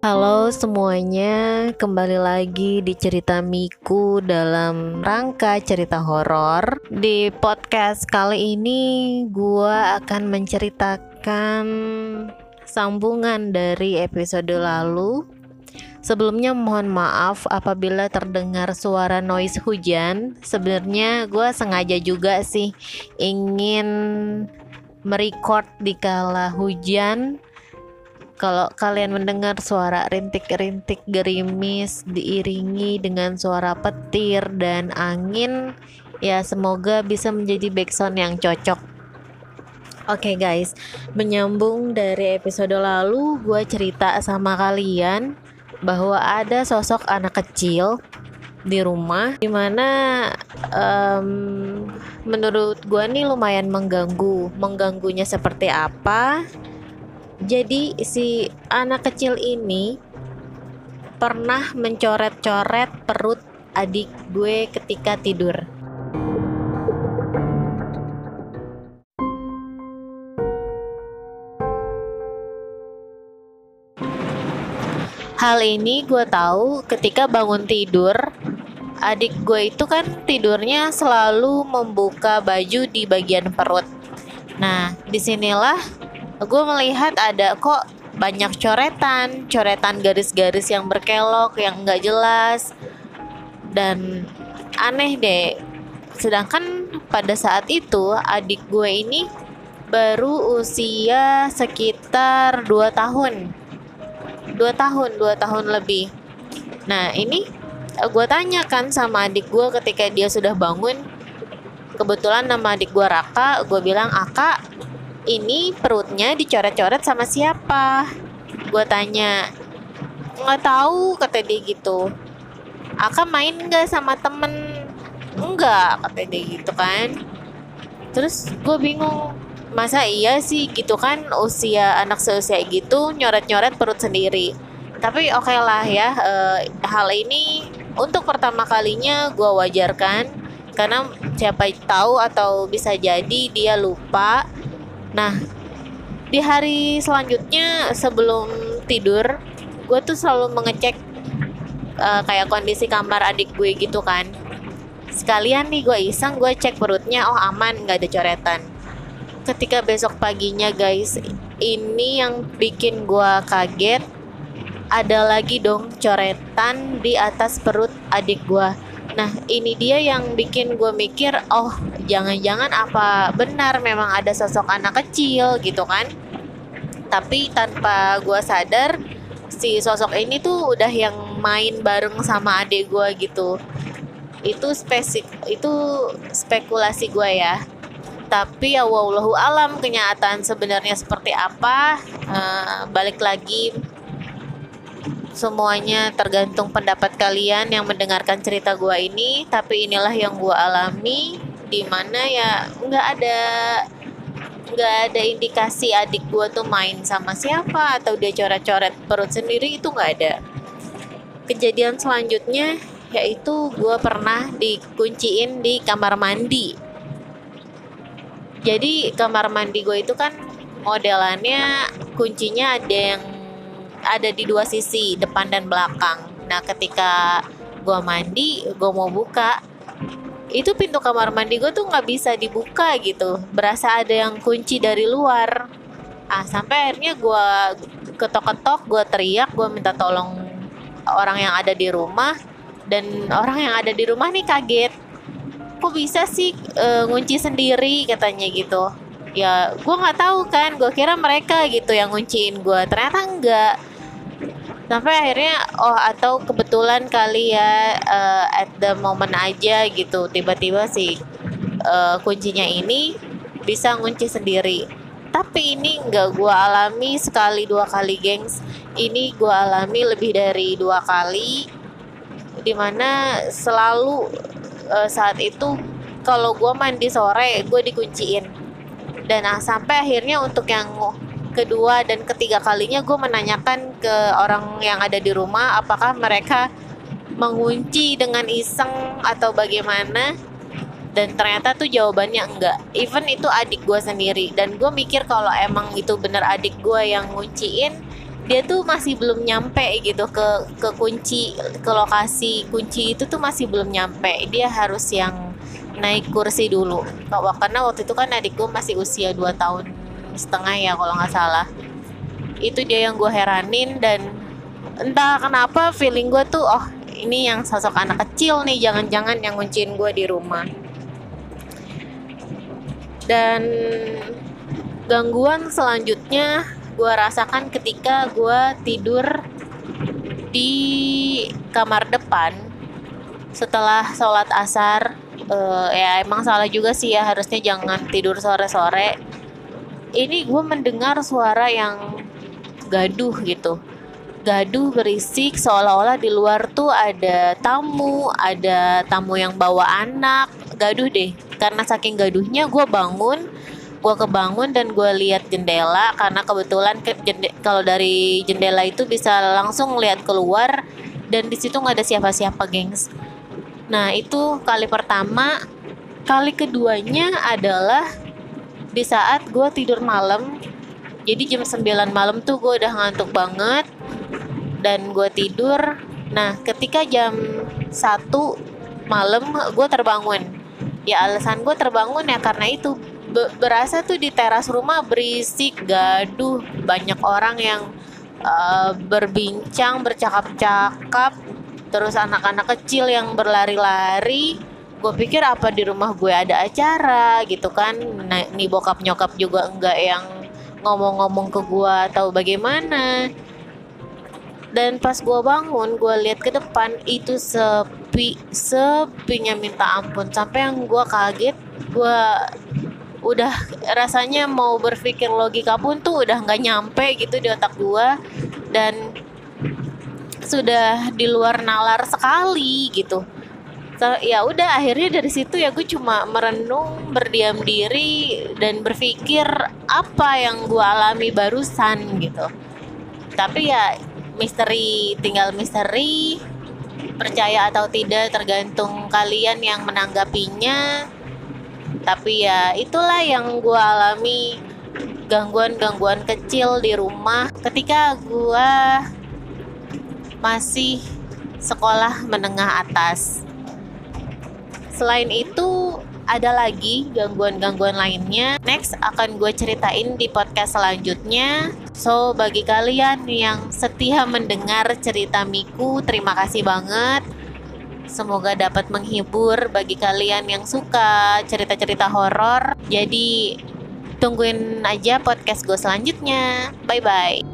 Halo semuanya, kembali lagi di cerita Miku dalam rangka cerita horor. Di podcast kali ini gua akan menceritakan sambungan dari episode lalu. Sebelumnya mohon maaf apabila terdengar suara noise hujan. Sebenarnya gua sengaja juga sih ingin merecord di kala hujan kalau kalian mendengar suara rintik-rintik gerimis diiringi dengan suara petir dan angin, ya semoga bisa menjadi backsound yang cocok. Oke okay guys, menyambung dari episode lalu, gue cerita sama kalian bahwa ada sosok anak kecil di rumah di mana um, menurut gue nih lumayan mengganggu. Mengganggunya seperti apa? Jadi si anak kecil ini pernah mencoret-coret perut adik gue ketika tidur. Hal ini gue tahu ketika bangun tidur, adik gue itu kan tidurnya selalu membuka baju di bagian perut. Nah, di sinilah gue melihat ada kok banyak coretan, coretan garis-garis yang berkelok, yang nggak jelas, dan aneh deh. Sedangkan pada saat itu adik gue ini baru usia sekitar 2 tahun. 2 tahun, 2 tahun lebih. Nah, ini gue tanyakan sama adik gue ketika dia sudah bangun. Kebetulan nama adik gue Raka, gue bilang, "Aka, ini perutnya dicoret-coret sama siapa? Gue tanya. Nggak tahu kata dia gitu. Aka main nggak sama temen? Enggak kata dia gitu kan. Terus gue bingung masa iya sih gitu kan usia anak seusia gitu nyoret-nyoret perut sendiri. Tapi oke okay lah ya e, hal ini untuk pertama kalinya gue wajarkan. Karena siapa tahu atau bisa jadi dia lupa Nah, di hari selanjutnya sebelum tidur, gue tuh selalu mengecek uh, kayak kondisi kamar adik gue gitu kan. Sekalian nih gue iseng gue cek perutnya, oh aman, nggak ada coretan. Ketika besok paginya guys, ini yang bikin gue kaget. Ada lagi dong coretan di atas perut adik gue Nah, ini dia yang bikin gue mikir, oh, jangan-jangan apa benar memang ada sosok anak kecil gitu kan? Tapi tanpa gue sadar, si sosok ini tuh udah yang main bareng sama adik gue gitu. Itu spesifik, itu spekulasi gue ya. Tapi ya wallahu alam kenyataan sebenarnya seperti apa? Uh, balik lagi semuanya tergantung pendapat kalian yang mendengarkan cerita gua ini tapi inilah yang gua alami di mana ya nggak ada nggak ada indikasi adik gua tuh main sama siapa atau dia coret-coret perut sendiri itu nggak ada. Kejadian selanjutnya yaitu gua pernah dikunciin di kamar mandi. Jadi kamar mandi gue itu kan modelannya kuncinya ada yang ada di dua sisi depan dan belakang. Nah ketika gue mandi gue mau buka itu pintu kamar mandi gue tuh nggak bisa dibuka gitu. Berasa ada yang kunci dari luar. Ah sampai akhirnya gue ketok-ketok gue teriak gue minta tolong orang yang ada di rumah. Dan orang yang ada di rumah nih kaget. Kok bisa sih e, ngunci sendiri katanya gitu. Ya gue nggak tahu kan. Gue kira mereka gitu yang ngunciin gue ternyata enggak sampai akhirnya oh atau kebetulan kali ya uh, at the moment aja gitu. Tiba-tiba si uh, kuncinya ini bisa ngunci sendiri. Tapi ini nggak gue alami sekali dua kali gengs. Ini gue alami lebih dari dua kali di mana selalu uh, saat itu kalau gue mandi sore gue dikunciin. Dan nah, sampai akhirnya untuk yang kedua dan ketiga kalinya gue menanyakan ke orang yang ada di rumah apakah mereka mengunci dengan iseng atau bagaimana? Dan ternyata tuh jawabannya enggak. Even itu adik gue sendiri. Dan gue mikir kalau emang itu bener adik gue yang ngunciin dia tuh masih belum nyampe gitu ke ke kunci ke lokasi kunci itu tuh masih belum nyampe. Dia harus yang naik kursi dulu. Karena waktu itu kan adikku masih usia 2 tahun setengah ya kalau nggak salah. Itu dia yang gue heranin dan entah kenapa feeling gue tuh oh ini yang sosok anak kecil nih jangan-jangan yang ngunciin gue di rumah. Dan gangguan selanjutnya gue rasakan ketika gue tidur di kamar depan setelah sholat asar. Uh, ya emang salah juga sih ya harusnya jangan tidur sore-sore ini gue mendengar suara yang gaduh gitu. Gaduh berisik seolah-olah di luar tuh ada tamu ada tamu yang bawa anak. Gaduh deh. Karena saking gaduhnya gue bangun gue kebangun dan gue lihat jendela. Karena kebetulan ke kalau dari jendela itu bisa langsung lihat keluar dan di situ nggak ada siapa-siapa gengs. Nah itu kali pertama. Kali keduanya adalah di saat gue tidur malam jadi jam 9 malam tuh gue udah ngantuk banget dan gue tidur. Nah ketika jam 1 malam gue terbangun. Ya alasan gue terbangun ya karena itu. Berasa tuh di teras rumah berisik gaduh banyak orang yang uh, berbincang bercakap-cakap terus anak-anak kecil yang berlari-lari gue pikir apa di rumah gue ada acara gitu kan. Nah, nih bokap nyokap juga enggak yang ngomong-ngomong ke gue atau bagaimana. Dan pas gue bangun gue lihat ke depan itu sepi sepinya minta ampun. Sampai yang gue kaget gue udah rasanya mau berpikir logika pun tuh udah nggak nyampe gitu di otak gua. Dan sudah di luar nalar sekali gitu ya udah akhirnya dari situ ya gue cuma merenung berdiam diri dan berpikir apa yang gue alami barusan gitu. Tapi ya misteri tinggal misteri percaya atau tidak tergantung kalian yang menanggapinya. Tapi ya itulah yang gue alami gangguan-gangguan kecil di rumah. Ketika gue masih sekolah menengah atas selain itu ada lagi gangguan-gangguan lainnya next akan gue ceritain di podcast selanjutnya so bagi kalian yang setia mendengar cerita Miku terima kasih banget Semoga dapat menghibur bagi kalian yang suka cerita-cerita horor. Jadi tungguin aja podcast gue selanjutnya. Bye bye.